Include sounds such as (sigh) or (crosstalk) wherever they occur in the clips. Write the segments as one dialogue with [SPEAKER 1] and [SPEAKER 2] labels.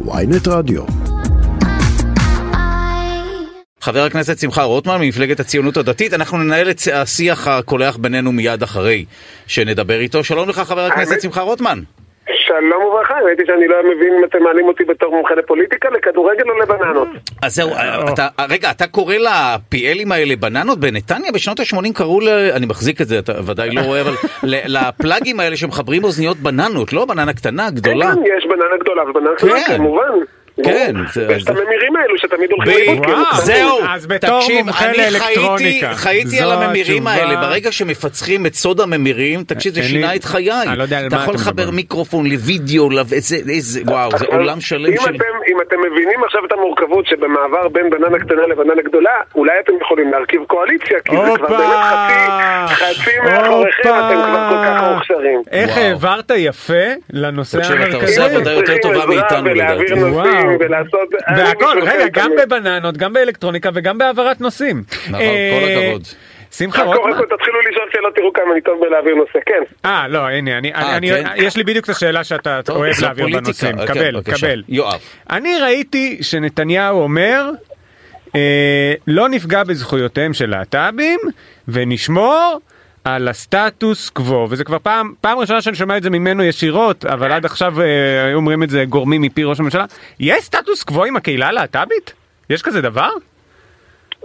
[SPEAKER 1] ויינט רדיו.
[SPEAKER 2] חבר הכנסת שמחה רוטמן ממפלגת הציונות הדתית, אנחנו ננהל את השיח הקולח בינינו מיד אחרי שנדבר איתו. שלום לך חבר הכנסת שמחה רוטמן.
[SPEAKER 3] שלום וברכה, ראיתי שאני לא מבין אם אתם מעלים אותי בתור מומחה לפוליטיקה, לכדורגל או לבננות.
[SPEAKER 2] אז זהו, אתה, רגע, אתה קורא לפיאלים האלה בננות? בנתניה בשנות ה-80 קראו ל... אני מחזיק את זה, אתה ודאי לא רואה, אבל (laughs) לפלאגים האלה שמחברים אוזניות בננות, לא בננה קטנה, גדולה.
[SPEAKER 3] כן, יש בננה גדולה ובננה קטנה,
[SPEAKER 2] כן.
[SPEAKER 3] כמובן.
[SPEAKER 2] כן,
[SPEAKER 3] זה... יש את הממירים האלו שתמיד הולכים.
[SPEAKER 2] בדיוק,
[SPEAKER 3] כאילו.
[SPEAKER 2] זהו,
[SPEAKER 4] אז בתור
[SPEAKER 2] תקשיב, אני חייתי, על הממירים
[SPEAKER 4] התשובה.
[SPEAKER 2] האלה, ברגע שמפצחים את סוד הממירים, תקשיב, זה
[SPEAKER 4] אין
[SPEAKER 2] שינה
[SPEAKER 4] לי-
[SPEAKER 2] את חיי.
[SPEAKER 4] אני לא יודע על
[SPEAKER 2] אתה
[SPEAKER 4] מה
[SPEAKER 2] יכול
[SPEAKER 4] אתם
[SPEAKER 2] לחבר. מיקרופון לוידאו, איזה, איזה, וואו, זה עולם שלם
[SPEAKER 3] אם
[SPEAKER 2] של...
[SPEAKER 3] אתם, אם אתם מבינים עכשיו את המורכבות שבמעבר בין בננה קטנה לבננה גדולה, אולי אתם יכולים להרכיב קואליציה, כי זה כבר! באמת חצי, חצי מאחוריכם! אתם כבר כל כך מוכשרים.
[SPEAKER 4] איך. העברת יפה לנושא
[SPEAKER 2] תקשיב, אתה
[SPEAKER 4] המרכזי?
[SPEAKER 2] עושה עבודה יותר טובה מאיתנו, לדעתי.
[SPEAKER 3] ולעשות...
[SPEAKER 4] והכל,
[SPEAKER 3] אני
[SPEAKER 4] רגע, גם. בבננות, גם באלקטרוניקה וגם בהעברת נושאים.
[SPEAKER 2] נכון,
[SPEAKER 4] אה,
[SPEAKER 2] כל הכבוד.
[SPEAKER 4] שמחה רוטמן.
[SPEAKER 3] תתחילו לשאול שאלות, תראו כמה אני טוב בלהעביר נושא, כן.
[SPEAKER 4] אה, לא, הנה, אני,
[SPEAKER 2] אה,
[SPEAKER 4] אני,
[SPEAKER 2] כן?
[SPEAKER 4] יש לי בדיוק את השאלה שאתה
[SPEAKER 2] טוב,
[SPEAKER 4] אוהב להעביר
[SPEAKER 2] פוליטיקה.
[SPEAKER 4] בנושאים.
[SPEAKER 2] אוקיי,
[SPEAKER 4] קבל,
[SPEAKER 2] בבקשה.
[SPEAKER 4] קבל.
[SPEAKER 2] יואב.
[SPEAKER 4] אני ראיתי שנתניהו אומר, אה, לא נפגע בזכויותיהם של להט"בים, ונשמור על הסטטוס קוו, וזה כבר פעם, פעם ראשונה שאני שומע את זה ממנו ישירות, אבל עד עכשיו אה, היו אומרים את זה גורמים מפי ראש הממשלה. יש סטטוס קוו עם הקהילה הלהט"בית? יש כזה דבר?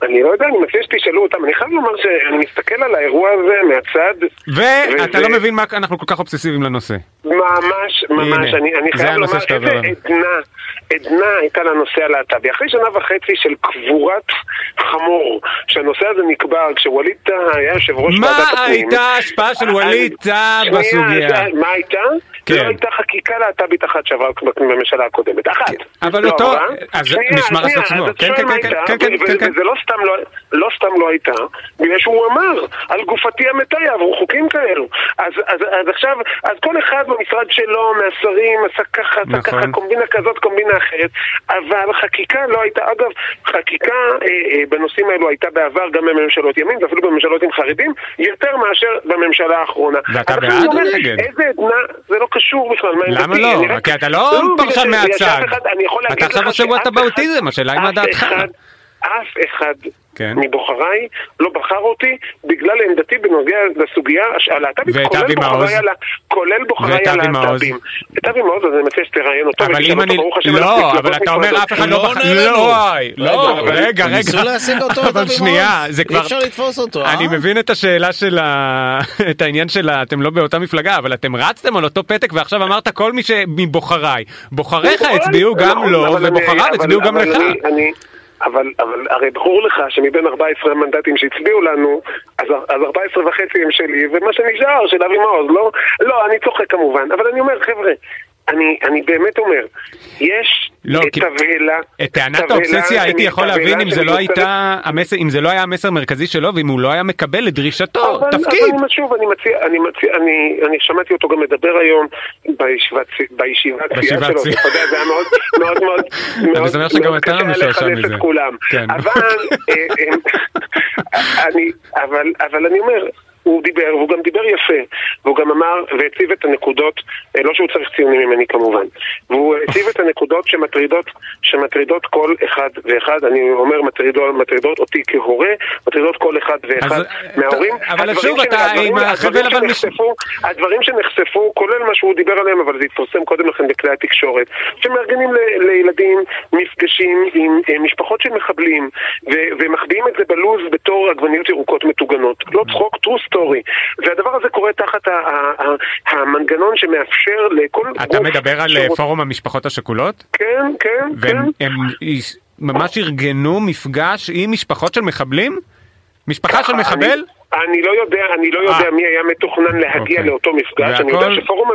[SPEAKER 3] אני לא יודע, אני מציע שתשאלו אותם. אני חייב לומר שאני מסתכל על האירוע הזה מהצד.
[SPEAKER 4] ואתה
[SPEAKER 3] וזה-
[SPEAKER 4] לא מבין מה אנחנו כל כך אובססיביים לנושא.
[SPEAKER 3] ממש, ממש,
[SPEAKER 4] הנה,
[SPEAKER 3] אני, אני חייב לומר איזה. עדנה, עדנה הייתה לנושא הלהט"בי. אחרי שנה וחצי של קבורת חמור, שהנושא הזה נקבע כשווליד טאהא היה יושב ראש ועדת
[SPEAKER 4] מה
[SPEAKER 3] הפנים.
[SPEAKER 4] הייתה ההשפעה של ווליד טאהא בסוגיה?
[SPEAKER 3] מה הייתה?
[SPEAKER 4] כן.
[SPEAKER 3] לא הייתה חקיקה להט"בית אחת שעברה בממשלה הקודמת. אחת.
[SPEAKER 4] אבל
[SPEAKER 3] לא
[SPEAKER 4] אותו-. אז קוו.
[SPEAKER 3] אז אתה
[SPEAKER 4] כן, כן,
[SPEAKER 3] מה
[SPEAKER 4] כן, כן, כן, כן,
[SPEAKER 3] ו-
[SPEAKER 4] כן.
[SPEAKER 3] וזה לא סתם לא- לא סתם לא הייתה, בגלל שהוא אמר על גופתי המתה יעברו חוקים כאלו. אז, אז, אז עכשיו, אז כל אחד במשרד שלו, מהשרים, עשה ככה, עשה
[SPEAKER 4] נכון.
[SPEAKER 3] ככה, קומבינה כזאת, קומבינה אחרת, אבל חקיקה לא הייתה, אגב, חקיקה אה, אה, בנושאים האלו הייתה בעבר גם בממשלות ימין, ואפילו בממשלות עם חרדים, יותר מאשר בממשלה האחרונה.
[SPEAKER 4] ואתה בעד או נגד?
[SPEAKER 3] איזה עדנה, זה לא קשור בכלל, מה
[SPEAKER 4] למה לא?
[SPEAKER 3] רק-
[SPEAKER 4] כי אתה לא
[SPEAKER 3] בגלל
[SPEAKER 4] פרשן מהצד. אתה עכשיו עושה whataboutism, השאלה היא מה דעתך.
[SPEAKER 3] אף אחד
[SPEAKER 4] כן.
[SPEAKER 3] מבוחריי לא בחר אותי בגלל עמדתי בנוגע לסוגיה הלהט"בית,
[SPEAKER 4] ואת
[SPEAKER 3] כולל? בוחריי על כולל בוחריי
[SPEAKER 4] ואת?
[SPEAKER 3] הלהט"בים. את אבי מעוז, אז אני מציע שתראיין אותו.
[SPEAKER 4] אבל אם אני... לא, אבל אתה אומר. אף אחד
[SPEAKER 2] לא
[SPEAKER 4] לא בחר...
[SPEAKER 2] לנו.
[SPEAKER 4] לא, לא,
[SPEAKER 2] רגע,
[SPEAKER 4] רגע,
[SPEAKER 2] ניסו. להשיג אותו,
[SPEAKER 4] אבל שנייה. זה כבר...
[SPEAKER 2] אי אפשר לתפוס אותו, אה?
[SPEAKER 4] אני מבין את השאלה של ה... (laughs) את העניין של ה... אתם לא באותה מפלגה, אבל אתם רצתם על אותו פתק ועכשיו אמרת כל מי שמבוחריי. בוחריך הצביעו גם
[SPEAKER 3] נכון,
[SPEAKER 4] לו, ובוחריו הצביעו גם לך.
[SPEAKER 3] אבל, אבל הרי ברור לך שמבין 14 המנדטים שהצביעו לנו, אז, אז 14 וחצי הם שלי, ומה שנשאר של אבי מעוז, לא? לא, אני צוחק כמובן, אבל אני אומר, חבר'ה, אני, אני באמת אומר, יש
[SPEAKER 4] לא,
[SPEAKER 3] תבהלה,
[SPEAKER 4] את טענת האובססיה הייתי יכול להבין אם זה לא הייתה המסר, אם זה לא היה המסר המרכזי שלו ואם הוא לא היה מקבל את דרישתו,
[SPEAKER 3] אבל,
[SPEAKER 4] תפקיד.
[SPEAKER 3] אבל אני, שוב, אני מציע, אני מציע, אני, אני שמעתי אותו גם מדבר היום בישיבת, סיעה שלו. אתה יודע, זה היה מאוד, מאוד, מאוד, (laughs) מאוד,
[SPEAKER 4] שמח שגם אתה משועשע מזה.
[SPEAKER 3] את כולם. אבל, (laughs) אני, אבל, אבל אני אומר, הוא דיבר, והוא גם דיבר יפה, והוא גם אמר והציב את הנקודות, אה, לא שהוא צריך ציונים ממני כמובן, והוא הציב את הנקודות שמטרידות, שמטרידות כל אחד ואחד, אני אומר מטרידות, מטרידות אותי כהורה, מטרידות כל אחד ואחד
[SPEAKER 4] אז,
[SPEAKER 3] מההורים.
[SPEAKER 4] טוב, אבל שוב, אתה עם החבל מש-
[SPEAKER 3] שנחשפו- הדברים שנחשפו, כולל מה שהוא דיבר עליהם, אבל זה התפרסם קודם לכן בכלי התקשורת, שמארגנים ל- לילדים מפגשים עם אה, משפחות של מחבלים, ו- ומחביאים את זה בלוז בתור עגבניות ירוקות מטוגנות. לא צחוק, true story. והדבר הזה קורה תחת המנגנון שמאפשר לכל גוף...
[SPEAKER 4] אתה מדבר על אה, פורום המשפחות השכולות?
[SPEAKER 3] כן, כן, כן.
[SPEAKER 4] והם הם איש- ממש ארגנו מפגש עם משפחות של מחבלים? משפחה של מחבל?
[SPEAKER 3] אני- אני לא יודע, אני לא יודע
[SPEAKER 4] אה.
[SPEAKER 3] מי היה מתוכנן להגיע
[SPEAKER 4] אוקיי.
[SPEAKER 3] לאותו מפגש, אני יודע שפורום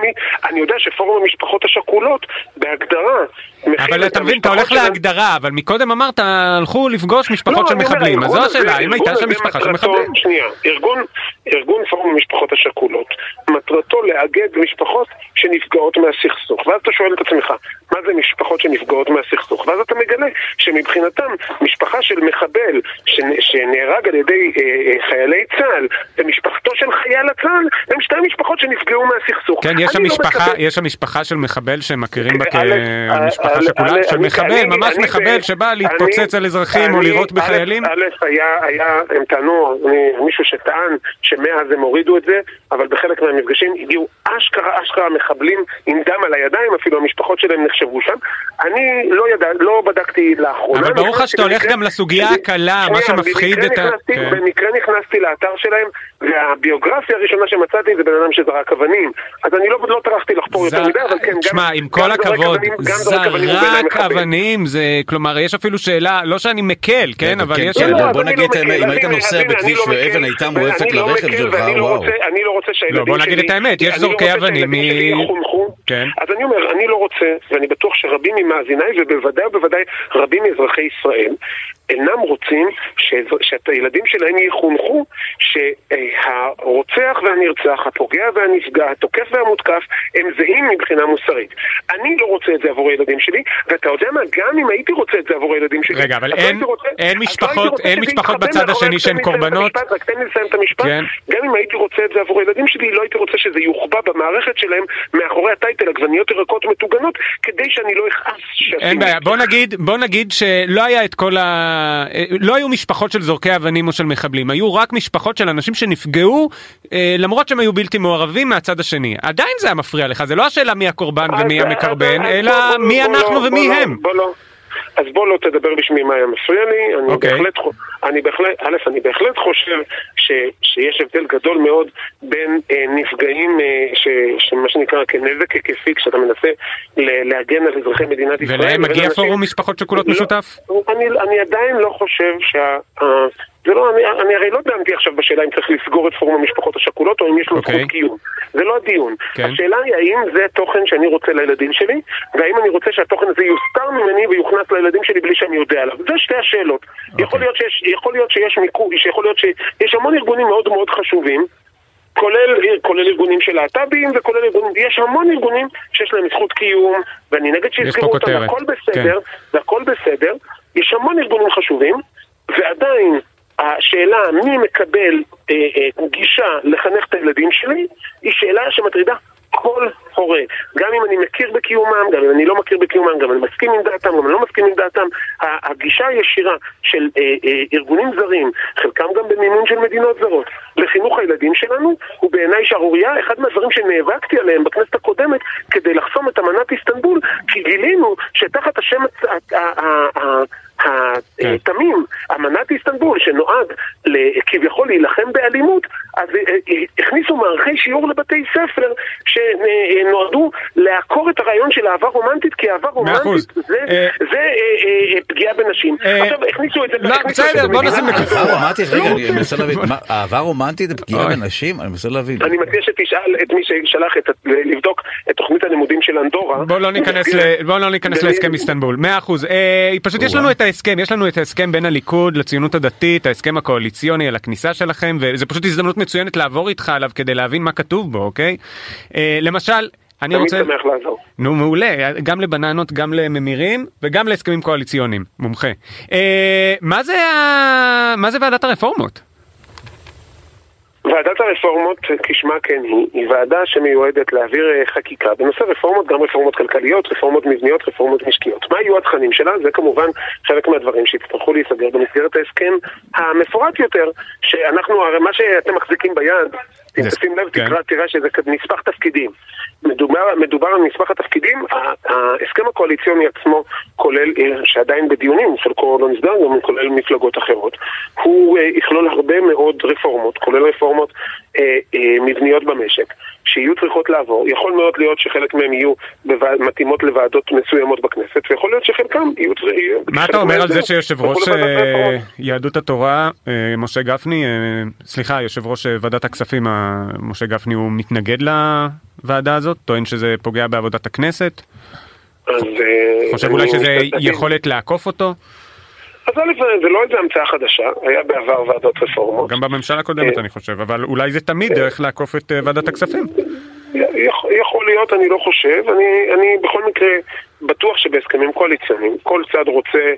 [SPEAKER 3] אני יודע שפורום המשפחות השכולות, בהגדרה,
[SPEAKER 4] אבל
[SPEAKER 3] את
[SPEAKER 4] אתה מבין, אתה הולך להגדרה, אבל מקודם אמרת, הלכו לפגוש משפחות
[SPEAKER 3] לא,
[SPEAKER 4] של מחבלים, אז זו השאלה, האם הייתה שם משפחה של מחבלים?
[SPEAKER 3] שנייה, ארגון, פורום המשפחות השכולות, מטרתו לאגד משפחות שנפגעות מהסכסוך, ואז אתה שואל את עצמך, מה זה משפחות שנפגעות מהסכסוך, ואז אתה מגלה שמבחינתם משפחה של מחבל שנ- שנהרג על ידי אה, אה, חיילי צה"ל ומשפחתו של חייל הצה"ל הם שתי משפחות שנפגעו מהסכסוך.
[SPEAKER 4] כן, יש שם
[SPEAKER 3] לא
[SPEAKER 4] יש שם משפחה של מחבל שמכירים בה
[SPEAKER 3] א',
[SPEAKER 4] כמשפחה
[SPEAKER 3] א',
[SPEAKER 4] שכולה,
[SPEAKER 3] א',
[SPEAKER 4] של מחבל, ממש מחבל שבא להתפוצץ על אזרחים או לירות בחיילים?
[SPEAKER 3] א', היה, היה, הם טענו, מישהו שטען שמאז הם הורידו את זה, אבל בחלק מהמפגשים הגיעו אשכרה אשכרה מחבלים עם דם על הידיים, אפילו המשפחות שלהם נחשבו שם. אני לא ידע, לא בדקתי לאחרונה.
[SPEAKER 4] אבל ברור לך שאתה הולך גם לסוגיה הקלה, מה
[SPEAKER 3] שנייה,
[SPEAKER 4] שמפחיד את ה... כן.
[SPEAKER 3] במקרה נכנסתי לאתר שלהם, והביוגרפיה הראשונה שמצאתי זה בן אדם שזרק אבנים. אז אני לא, לא טרחתי לחפור יותר
[SPEAKER 4] ז-
[SPEAKER 3] מדי, אבל כן, גם...
[SPEAKER 4] תשמע, עם
[SPEAKER 3] גם
[SPEAKER 4] כל הכבוד,
[SPEAKER 3] אבנים- גם זורק אבנים
[SPEAKER 4] זרק. אבנים זה, כלומר, יש אפילו שאלה, לא שאני מקל, כן, אבל
[SPEAKER 2] כן,
[SPEAKER 4] יש...
[SPEAKER 2] כן, בוא- נגיד
[SPEAKER 3] לא
[SPEAKER 2] את האמת,
[SPEAKER 3] מקל,
[SPEAKER 2] אם היית נוסע בכביש
[SPEAKER 3] לא
[SPEAKER 2] ואבן הייתה מועפת
[SPEAKER 3] לא
[SPEAKER 2] לרכב שלך, וואו.
[SPEAKER 3] אני לא רוצה שהילדים
[SPEAKER 4] לא, בוא נגיד
[SPEAKER 3] שלי-
[SPEAKER 4] את האמת, יש זורקי אבנים
[SPEAKER 3] שלי
[SPEAKER 4] מ-. כן.
[SPEAKER 3] אז אני אומר, אני לא רוצה, ואני בטוח שרבים ממאזיניי, ובוודאי ובוודאי רבים מאזרחי ישראל, אינם רוצים שז- שהילדים שלהם יחונכו שהרוצח והנרצח, הפוגע והנפגע, התוקף והמותקף, הם זהים מבחינה מוסרית. אני לא רוצה את זה עבור הילדים שלי, ואתה יודע מה, גם אם הייתי רוצה את זה עבור הילדים שלי...
[SPEAKER 4] רגע, אבל
[SPEAKER 3] לא
[SPEAKER 4] אין-
[SPEAKER 3] רוצה-
[SPEAKER 4] אין
[SPEAKER 3] לא
[SPEAKER 4] משפחות- אין משפחות בצד השני שהן קורבנות?
[SPEAKER 3] רק תן לי לסיים את המשפט.
[SPEAKER 4] כן.
[SPEAKER 3] גם אם הייתי רוצה את זה עבור הילדים שלי, לא הייתי רוצה שזה יוחבא במערכת שלהם מאחורי הטייטל עגבניות ירקות מטוגנות, כדי שאני לא אכעס.
[SPEAKER 4] אין בעיה, בוא נגיד, בוא נגיד שלא היה את כל ה... אה, לא היו משפחות של זורקי אבנים או של מחבלים, היו רק משפחות של אנשים שנפגעו אה, למרות שהם היו בלתי מעורבים מהצד השני. עדיין זה היה מפריע לך, זה לא השאלה מי הקורבן ומי
[SPEAKER 3] אז-
[SPEAKER 4] המקרבן, אלא מי
[SPEAKER 3] בוא
[SPEAKER 4] אנחנו
[SPEAKER 3] לא-
[SPEAKER 4] ומי
[SPEAKER 3] לא-
[SPEAKER 4] הם.
[SPEAKER 3] לא. אז בוא לא תדבר בשמי מה היה מפריע לי, אני
[SPEAKER 4] אוקיי.
[SPEAKER 3] בהחלט, אני בהחלט, א', אני בהחלט חושב ש, שיש הבדל גדול מאוד בין אה, נפגעים, אה, ש, שמה שנקרא כנזק היקפי, כשאתה מנסה ל, להגן על אזרחי מדינת ישראל.
[SPEAKER 4] ולהם מגיע
[SPEAKER 3] אנשים-
[SPEAKER 4] פורום משפחות שכולות
[SPEAKER 3] לא,
[SPEAKER 4] משותף?
[SPEAKER 3] אני, אני עדיין לא חושב שה... זה לא, אני, אני הרי לא דנתי עכשיו בשאלה אם צריך לסגור את פורום המשפחות השכולות או אם יש לו
[SPEAKER 4] אוקיי.
[SPEAKER 3] זכות קיום. זה לא הדיון.
[SPEAKER 4] כן.
[SPEAKER 3] השאלה היא האם זה תוכן שאני רוצה לילדים שלי, והאם אני רוצה שהתוכן הזה יוסתר ממני ויוכנס לילדים שלי בלי שאני יודע עליו. זה שתי השאלות.
[SPEAKER 4] אוקיי.
[SPEAKER 3] יכול להיות שיש, יכול להיות שיש מיקוד, שיכול להיות שיש המון ארגונים מאוד מאוד חשובים. כולל, כולל ארגונים של להט"בים וכולל ארגונים, יש המון ארגונים שיש להם זכות קיום ואני נגד שיסגרו אותם,
[SPEAKER 4] כותרת.
[SPEAKER 3] והכל בסדר, והכל בסדר, יש המון ארגונים חשובים ועדיין השאלה מי מקבל אה, אה, גישה לחנך את הילדים שלי היא שאלה שמטרידה כל הורה, גם אם אני מכיר בקיומם, גם אם אני לא מכיר בקיומם, גם אם אני מסכים עם דעתם, גם אם אני לא מסכים עם דעתם, הגישה הישירה של אה, אה, ארגונים זרים, חלקם גם במימון של מדינות זרות, לחינוך הילדים שלנו, הוא בעיניי שערורייה, אחד מהדברים שנאבקתי עליהם בכנסת הקודמת כדי לחסום את אמנת איסטנבול, כי גילינו שתחת השם הצ- ה- ה- ה-
[SPEAKER 4] כן.
[SPEAKER 3] התמים, איסטנבול, שנועד כביכול להילחם באלימות, אז אה, אה, הכניסו מערכי שיעור לבתי ספר שנועדו לעקור את הרעיון של אהבה רומנטית, כי אהבה. רומנטית זה
[SPEAKER 4] אה,
[SPEAKER 3] פגיעה בנשים. עכשיו, הכניסו את זה...
[SPEAKER 4] לא, בסדר, בוא נשים
[SPEAKER 2] רומנטית? רגע,
[SPEAKER 3] לא
[SPEAKER 2] אני
[SPEAKER 3] רוצה.
[SPEAKER 2] מנסה להבין, מה, אהבה רומנטית זה פגיעה. בנשים? אני מנסה להבין.
[SPEAKER 3] אני מציע שתשאל את מי ששלח לבדוק את תוכנית הלימודים של אנדורה.
[SPEAKER 4] בוא לא ניכנס, לא להסכם איסטנבול, מאה אחוז. פשוט יש לנו את ההסכם, יש לנו את ההסכם בין הליכוד לציונות הדתית, ההסכם הקואליציוני על הכניסה שלכם, וזה פשוט הזדמנות מצוינת לעבור איתך עליו כדי להבין מה כתוב בו, אוקיי? אה, למשל, אני
[SPEAKER 3] תמיד
[SPEAKER 4] רוצה...
[SPEAKER 3] שמח לעזור.
[SPEAKER 4] נו מעולה, גם לבננות, גם לממירים וגם להסכמים קואליציוניים, מומחה. אה, מה זה ה... מה זה ועדת הרפורמות?
[SPEAKER 3] ועדת הרפורמות, כשמה כן היא, היא ועדה שמיועדת להעביר אה, חקיקה בנושא רפורמות, גם רפורמות כלכליות, רפורמות מבניות, רפורמות משקיות. מה יהיו התכנים שלה? זה כמובן חלק מהדברים שיצטרכו להיסגר במסגרת ההסכם המפורט יותר, שאנחנו, הרי מה שאתם מחזיקים ביד, אם תשים לב,
[SPEAKER 4] כן.
[SPEAKER 3] תקרא, תראה שזה נספח תפקידים. מדובר, על נספח התפקידים, ההסכם הקואליציוני עצמו כולל, אה, שעדיין בדיונים, חלקו לא נסגר, גם כולל מפלגות אחרות, הוא אה, יכלול הרבה מאוד רפורמות, כולל רפורמות מבניות במשק, שיהיו צריכות לעבור. יכול מאוד להיות שחלק מהן יהיו מתאימות לוועדות מסוימות בכנסת, ויכול להיות שחלקם יהיו... צר- יהיו-
[SPEAKER 4] מה אתה אומר על זה שיושב ראש אה. יהדות התורה, אה, משה גפני, אה, סליחה, יושב ראש אה, ועדת הכספים, אה, משה גפני, הוא מתנגד לוועדה הזאת? טוען שזה פוגע בעבודת הכנסת?
[SPEAKER 3] אז, אה,
[SPEAKER 4] חושב אולי שזה. יכולת לעקוף אותו?
[SPEAKER 3] אז א', זה לא איזה המצאה חדשה, היה בעבר ועדות רפורמות.
[SPEAKER 4] גם בממשלה הקודמת
[SPEAKER 3] אה.
[SPEAKER 4] אני חושב, אבל אולי זה תמיד דרך לעקוף את אה, ועדת הכספים.
[SPEAKER 3] יכול, להיות, אני לא חושב. אני, אני בכל מקרה בטוח שבהסכמים קואליציוניים כל צד רוצה אה,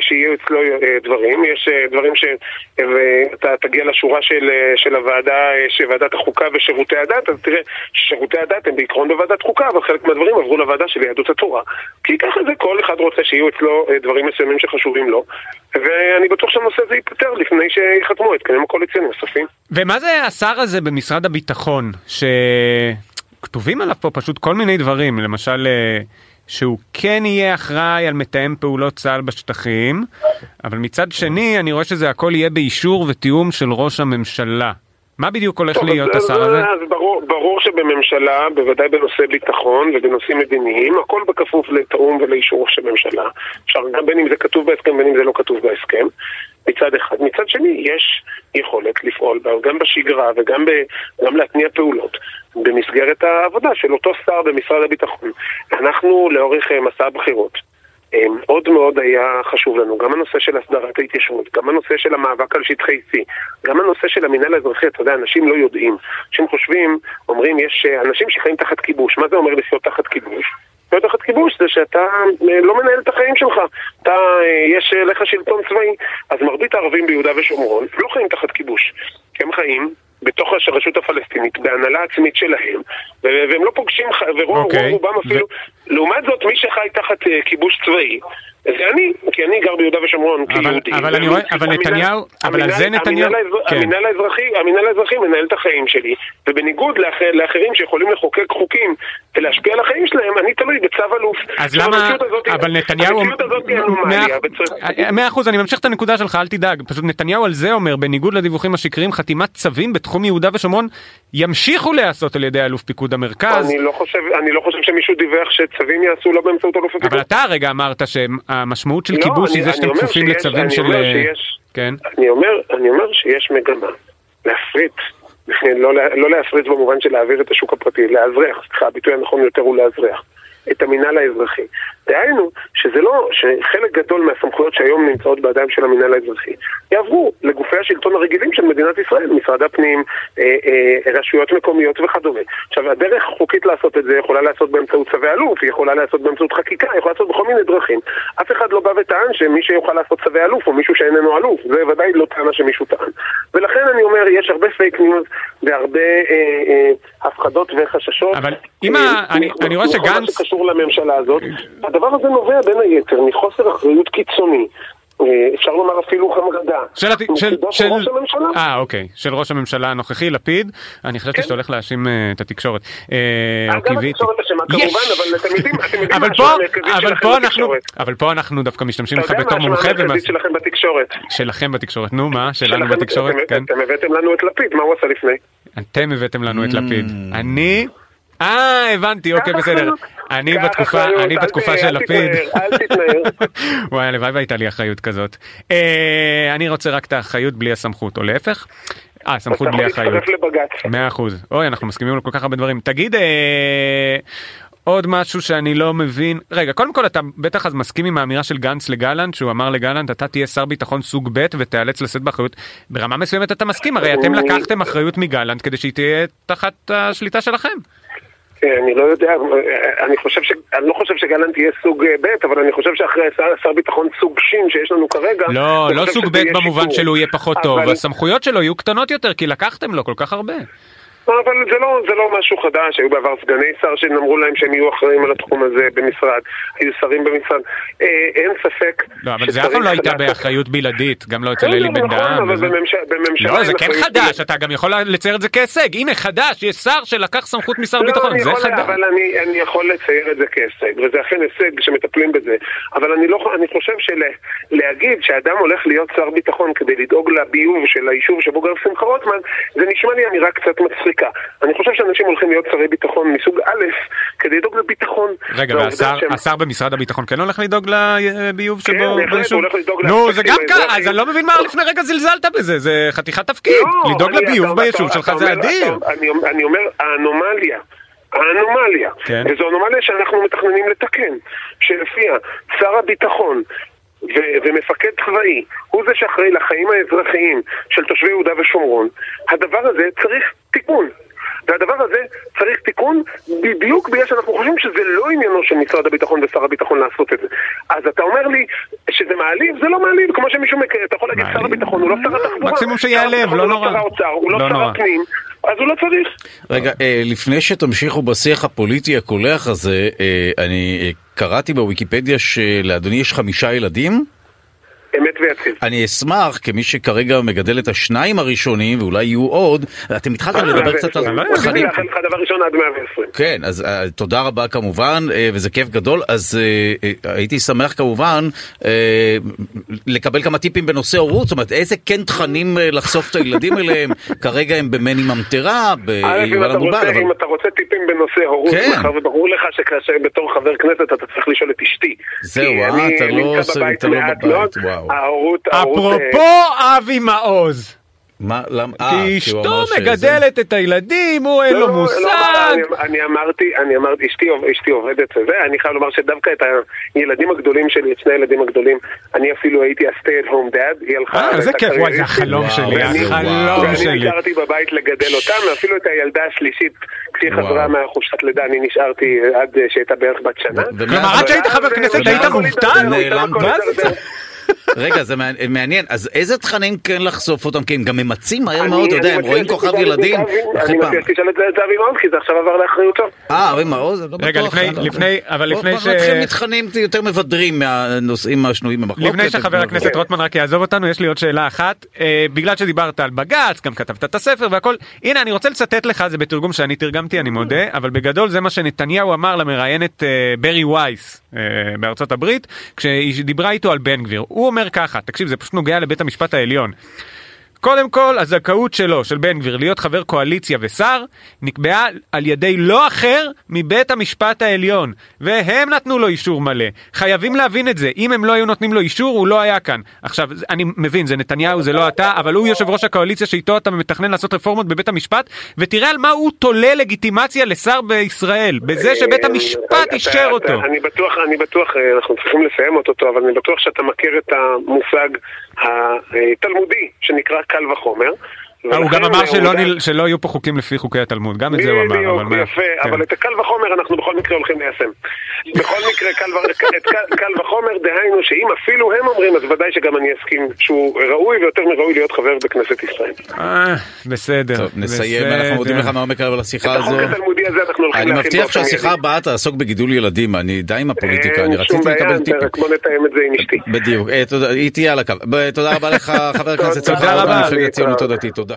[SPEAKER 3] שיהיו אצלו אה, דברים. יש אה, דברים שאתה תגיע לשורה של, של הוועדה, של ועדת החוקה ושירותי הדת, אז תראה ששירותי הדת הם בעיקרון בוועדת חוקה, אבל חלק מהדברים עברו לוועדה של יהדות התורה. כי ככה זה, כל אחד רוצה שיהיו אצלו דברים מסוימים שחשובים לו, ואני בטוח שהנושא הזה ייפתר לפני שיחתמו את כנראה הקואליציונים נוספים.
[SPEAKER 4] ומה זה השר הזה במשרד הביטחון, שכתובים עליו פה פשוט כל מיני דברים, למשל... שהוא כן יהיה אחראי על מתאם פעולות צה"ל בשטחים, אבל מצד שני אני רואה שזה הכל יהיה באישור ותיאום של ראש הממשלה. מה בדיוק הולך טוב, להיות השר הזה?
[SPEAKER 3] אז ברור, ברור שבממשלה, בוודאי בנושא ביטחון ובנושאים מדיניים, הכל בכפוף לתאום ולאישור ראש הממשלה. אפשר גם בין אם זה כתוב בהסכם, בין אם זה לא כתוב בהסכם. מצד אחד. מצד שני, יש יכולת לפעול בה, גם בשגרה וגם ב, גם להתניע פעולות במסגרת העבודה של אותו שר במשרד הביטחון. אנחנו לאורך אה, מסע הבחירות. מאוד מאוד היה חשוב לנו, גם הנושא של הסדרת ההתיישבות, גם הנושא של המאבק על שטחי C, גם הנושא של המינהל האזרחי, אתה יודע, אנשים לא יודעים. אנשים חושבים, אומרים, יש אה, אנשים שחיים תחת כיבוש. מה זה אומר לחיות תחת כיבוש? להיות תחת כיבוש זה שאתה אה, לא מנהל את החיים שלך. אתה, אה, יש לך שלטון צבאי. אז מרבית הערבים ביהודה ושומרון לא חיים תחת כיבוש. הם חיים בתוך הרשות הפלסטינית, בהנהלה עצמית שלהם, והם לא פוגשים, ורוב okay. אוקיי. רובם אפילו, ו... לעומת זאת מי שחי תחת כיבוש צבאי, זה אני, כי אני גר ביהודה ושומרון כיהודי.
[SPEAKER 4] אבל אני רואה, אבל נתניהו, אבל על זה נתניהו,
[SPEAKER 3] כן. המינהל האזרחי, המינהל האזרחי מנהל את החיים שלי, ובניגוד לאחרים שיכולים לחוקק חוקים ולהשפיע על החיים שלהם, אני תלוי בצו אלוף.
[SPEAKER 4] אז למה, אבל נתניהו, מאה אחוז, אני ממשיך את הנקודה שלך, אל תדאג, פשוט נתניהו על זה אומר, בניגוד לדיווחים השקריים, חתימת צווים בתחום יהודה ושומרון ימשיכו להיעשות על ידי אלוף פיקוד המרכז.
[SPEAKER 3] אני לא חושב, אני לא חושב שמישהו דיווח שצווים יעשו לא באמצעות אלוף הפיקוד.
[SPEAKER 4] אבל אתה הרגע אמרת שהמשמעות של לא, כיבוש היא זה שאתם כפופים לצווים של...
[SPEAKER 3] כן? אני אומר, אני אומר שיש מגמה להפריט, לא, לא להפריט במובן של להעביר את השוק הפרטי, לאזרח, סליחה, הביטוי הנכון יותר הוא לאזרח. את המינהל האזרחי. דהיינו, שזה לא, שחלק גדול מהסמכויות שהיום נמצאות בידיים של המינהל האזרחי יעברו לגופי השלטון הרגילים של מדינת ישראל, משרד הפנים, אה, אה, רשויות מקומיות וכדומה. עכשיו, הדרך החוקית לעשות את זה יכולה לעשות באמצעות צווי אלוף, היא יכולה לעשות באמצעות חקיקה, היא יכולה לעשות בכל מיני דרכים. אף אחד לא בא וטען שמי שיוכל לעשות צווי אלוף או מישהו שאיננו אלוף, זה ודאי לא טענה שמישהו טען. ולכן אני אומר, יש הרבה פייק ניוז והרבה אה, אה, הפחדות וחששות.
[SPEAKER 4] אבל אם אה, אני, אני רואה שגנץ...
[SPEAKER 3] שקשור לממשלה הזאת. הדבר הזה נובע בין היתר מחוסר אחריות קיצוני. אה, אפשר לומר אפילו המרדה.
[SPEAKER 4] של, של, של, ראש הממשלה. אה, אוקיי. של ראש הממשלה הנוכחי, לפיד. אני חשבתי כן. שאתה הולך להאשים uh, את התקשורת.
[SPEAKER 3] אה, גם התקשורת אשמה כמובן, אבל אתם יודעים, אתם יודעים
[SPEAKER 4] אבל פה, אבל פה אנחנו, אבל פה אנחנו דווקא משתמשים לך בתור מומחה.
[SPEAKER 3] אתה יודע מה השם שלכם בתקשורת.
[SPEAKER 4] שלכם בתקשורת, נו מה? שלנו בתקשורת,
[SPEAKER 3] כן. אתם הבאתם לנו את לפיד, מה הוא עשה לפני?
[SPEAKER 4] אתם הבאתם לנו את לפיד. Mm. אני... אה, הבנתי, אוקיי, בסדר. אני בתקופה, אני בתקופה של לפיד.
[SPEAKER 3] אל תתנער. (laughs)
[SPEAKER 4] וואי, הלוואי והייתה לי אחריות כזאת. אה, אני רוצה רק את האחריות בלי הסמכות, או להפך. אה, סמכות בלי אחריות. מאה אחוז. אוי, אנחנו מסכימים על כל כך הרבה דברים. תגיד, אה, עוד משהו שאני לא מבין. רגע, קודם כל אתה בטח אז מסכים עם האמירה של גנץ לגלנט, שהוא אמר לגלנט, אתה תהיה שר ביטחון סוג ב' ותיאלץ לשאת באחריות. ברמה מסוימת אתה מסכים, הרי אתם לקחתם אחריות מגלנט כדי שהיא תהיה תחת השליטה שלכם.
[SPEAKER 3] כן, אני לא יודע, אני חושב ש... אני לא חושב שגלנט יהיה סוג אה, ב', אבל אני חושב שאחרי שר ביטחון סוג ש' שיש לנו כרגע...
[SPEAKER 4] לא, לא סוג ב' במובן שלו יהיה פחות טוב, הסמכויות שלו יהיו קטנות יותר, כי לקחתם לו כל כך הרבה.
[SPEAKER 3] אבל זה לא, זה לא משהו חדש, היו בעבר סגני שר שאמרו להם שהם יהיו אחראים על התחום הזה במשרד, היו שרים במשרד, אה, אין ספק
[SPEAKER 4] לא, אבל זה אף פעם לא הייתה באחריות בלעדית, גם לא אצל אלי בן דהן.
[SPEAKER 3] נכון, בממשלה...
[SPEAKER 4] לא, זה כן חדש, אתה גם יכול לצייר את זה כהישג, הנה חדש, יש שר שלקח סמכות משר לא, ביטחון, זה חדש.
[SPEAKER 3] אבל אני יכול לצייר את זה כהישג, וזה אכן הישג שמטפלים בזה, אבל אני לא, אני חושב שלהגיד שאדם הולך להיות שר ביטחון כדי לדאוג לביוב של היישוב שבו גר שמחה רוטמן, זה נשמע לי אמירה קצת מצחיקה. רקע. אני חושב שאנשים הולכים להיות שרי ביטחון מסוג א' כדי לדאוג לביטחון.
[SPEAKER 4] רגע, והשר במשרד הביטחון כן הולך לדאוג לביוב
[SPEAKER 3] כן,
[SPEAKER 4] שבו...
[SPEAKER 3] כן, בהחלט, הוא הולך לדאוג
[SPEAKER 4] נו, זה גם ככה, אז אני לא מבין מה לפני רגע זלזלת בזה, זה חתיכת תפקיד. לא, לדאוג לביוב ביישוב שלך זה אדיר.
[SPEAKER 3] אני אומר, האנומליה. האנומליה, כן. וזו אנומליה שאנחנו מתכננים לתקן, שלפיה שר הביטחון ו- ומפקד צבאי הוא זה שאחראי לחיים האזרחיים של תושבי יהודה ושומרון, הדבר הזה צריך תיקון. והדבר הזה צריך תיקון בדיוק בגלל שאנחנו חושבים שזה לא עניינו של משרד הביטחון ושר הביטחון לעשות את זה. אז אתה אומר לי שזה מעליב? זה לא מעליב, כמו שמישהו מכיר, אתה יכול להגיד שר הביטחון, הוא לא שר התחבורה.
[SPEAKER 4] מקסימום שיעלב, לא
[SPEAKER 3] הביטחון,
[SPEAKER 4] נורא.
[SPEAKER 3] הוא לא שר האוצר, הוא לא
[SPEAKER 4] לא
[SPEAKER 3] שר. הפנים, אז הוא לא צריך.
[SPEAKER 2] רגע, אה, לפני שתמשיכו בשיח הפוליטי הקולח הזה, אה, אני אה, קראתי בוויקיפדיה שלאדוני יש חמישה ילדים.
[SPEAKER 3] אמת ויציב.
[SPEAKER 2] אני אשמח, כמי שכרגע מגדל את השניים הראשונים, ואולי יהיו עוד, אתם התחלתם לדבר קצת על
[SPEAKER 4] לא
[SPEAKER 2] תכנים.
[SPEAKER 3] דבר ראשון עד 120.
[SPEAKER 2] כן, אז uh, תודה רבה כמובן, uh, וזה כיף גדול. אז uh, uh, הייתי שמח כמובן uh, לקבל כמה טיפים בנושא הורות, זאת אומרת, איזה כן תכנים uh, לחשוף את הילדים אליהם. כרגע הם במני ממטרה, ביובל
[SPEAKER 3] אתה
[SPEAKER 2] המוגבל.
[SPEAKER 3] אם אתה רוצה טיפים בנושא הורות,
[SPEAKER 2] כן.
[SPEAKER 3] וברור לך שכאשר בתור חבר כנסת אתה צריך לשאול את אשתי.
[SPEAKER 2] זהו, אה, אתה לא עושה- אתה לא בבית,
[SPEAKER 3] מאוד.
[SPEAKER 2] וואו.
[SPEAKER 3] ההורות, ההורות, אה,
[SPEAKER 4] אפרופו אבי מעוז,
[SPEAKER 2] מה, למה? אה,
[SPEAKER 4] כי אשתו מגדלת את הילדים, הוא אין
[SPEAKER 3] לא,
[SPEAKER 4] לו
[SPEAKER 3] לא, לא,
[SPEAKER 4] מושג.
[SPEAKER 3] אני- אני אמרתי, אני אמרתי, אשתי עוב- אשתי עובדת וזה, אני חייב לומר שדווקא את הילדים הגדולים שלי, את שני הילדים הגדולים, אני אפילו הייתי ה-stay at home dad, היא הלכה...
[SPEAKER 4] אה,
[SPEAKER 3] והייתה
[SPEAKER 4] כיף, וואי, זה החלום שלי,
[SPEAKER 2] ואני-
[SPEAKER 4] החלום
[SPEAKER 3] ואני
[SPEAKER 4] שלי.
[SPEAKER 3] נשארתי בבית לגדל אותם, ואפילו את הילדה השלישית, כשהיא. חזרה מהחופשת לידה, אני נשארתי עד שהייתה בערך בת שנה.
[SPEAKER 4] כלומר, עד שהיית חבר כנסת היית מובטל?
[SPEAKER 2] רגע, זה מעניין-. אז איזה תכנים כן לחשוף אותם? כי הם גם ממצים מהר מאוד, אתה יודע, הם רואים כוכב ילדים.
[SPEAKER 3] אני. מציע שתשאל את זה את זהבי מעוז, כי זה עכשיו עבר לאחריותו.
[SPEAKER 2] אה, ארי מעוז? לא
[SPEAKER 4] רגע,
[SPEAKER 2] בטוח,
[SPEAKER 4] לפני-
[SPEAKER 2] אני לא-
[SPEAKER 4] לפני- אבל לפני ש-
[SPEAKER 2] נתחיל מתכנים יותר מבדרים מהנושאים השנויים במחלוקת.
[SPEAKER 4] לפני שחבר הכנסת
[SPEAKER 3] כן.
[SPEAKER 4] רוטמן רק יעזוב אותנו, יש לי עוד שאלה אחת. אה, בגלל שדיברת על בג"ץ, גם כתבת את הספר והכל, הנה אני רוצה לצטט לך, זה בתרגום שאני תרגמתי, אני מודה, אבל בגדול זה מה שנתניהו אמר למראיינת אה, ברי וייס אה, בארצות הברית, כשהיא דיברה איתו על בן גביר. הוא אומר ככה, תקשיב, זה פשוט נוגע לבית המשפט העליון. קודם כל, הזכאות שלו, של בן גביר, להיות חבר קואליציה ושר, נקבעה על ידי לא אחר מבית המשפט העליון, והם נתנו לו אישור מלא. חייבים להבין את זה, אם הם לא היו נותנים לו אישור, הוא לא היה כאן. עכשיו, אני מבין, זה נתניהו, זה לא אתה, אבל הוא יושב ראש הקואליציה שאיתו אתה מתכנן לעשות רפורמות בבית המשפט, ותראה על מה הוא תולה לגיטימציה לשר בישראל, בזה שבית
[SPEAKER 3] אה,
[SPEAKER 4] המשפט אישר אותו.
[SPEAKER 3] אני בטוח, אני בטוח, אה, אנחנו צריכים לסיים אותו, אבל אני בטוח שאתה מכיר את המושג התלמודי שנקרא קל וחומר.
[SPEAKER 4] הוא גם אמר שלא
[SPEAKER 3] הוא
[SPEAKER 4] נל- שלא יהיו פה חוקים לפי חוקי התלמוד, גם את זה הוא אמר. אבל
[SPEAKER 3] בדיוק,
[SPEAKER 4] מה-
[SPEAKER 3] יפה,
[SPEAKER 4] כן.
[SPEAKER 3] אבל את הקל וחומר אנחנו בכל מקרה הולכים ליישם. בכל מקרה, קל ו- את קל- קל וחומר, דהיינו שאם אפילו הם אומרים, אז ודאי שגם אני אסכים שהוא ראוי ויותר מראוי להיות חבר בכנסת ישראל.
[SPEAKER 4] אה, בסדר.
[SPEAKER 2] טוב, נסיים,
[SPEAKER 4] בסדר.
[SPEAKER 2] אנחנו מודים לך מעומק על השיחה
[SPEAKER 3] את החוק
[SPEAKER 2] הזו.
[SPEAKER 3] התלמודי הזה אנחנו הולכים
[SPEAKER 2] אני מבטיח שהשיחה. הבאה תעסוק בגידול ילדים, אני די עם הפוליטיקה, אני רציתי לקבל טיפים.
[SPEAKER 3] רק בוא נתאם את זה עם אשתי.
[SPEAKER 2] בדיוק, אה, היא תהיה על הקו. תודה רבה לך, חבר הכנסת
[SPEAKER 4] רבה.
[SPEAKER 2] מפלגת ציונות
[SPEAKER 3] להתראות.
[SPEAKER 2] הדתית, תודה.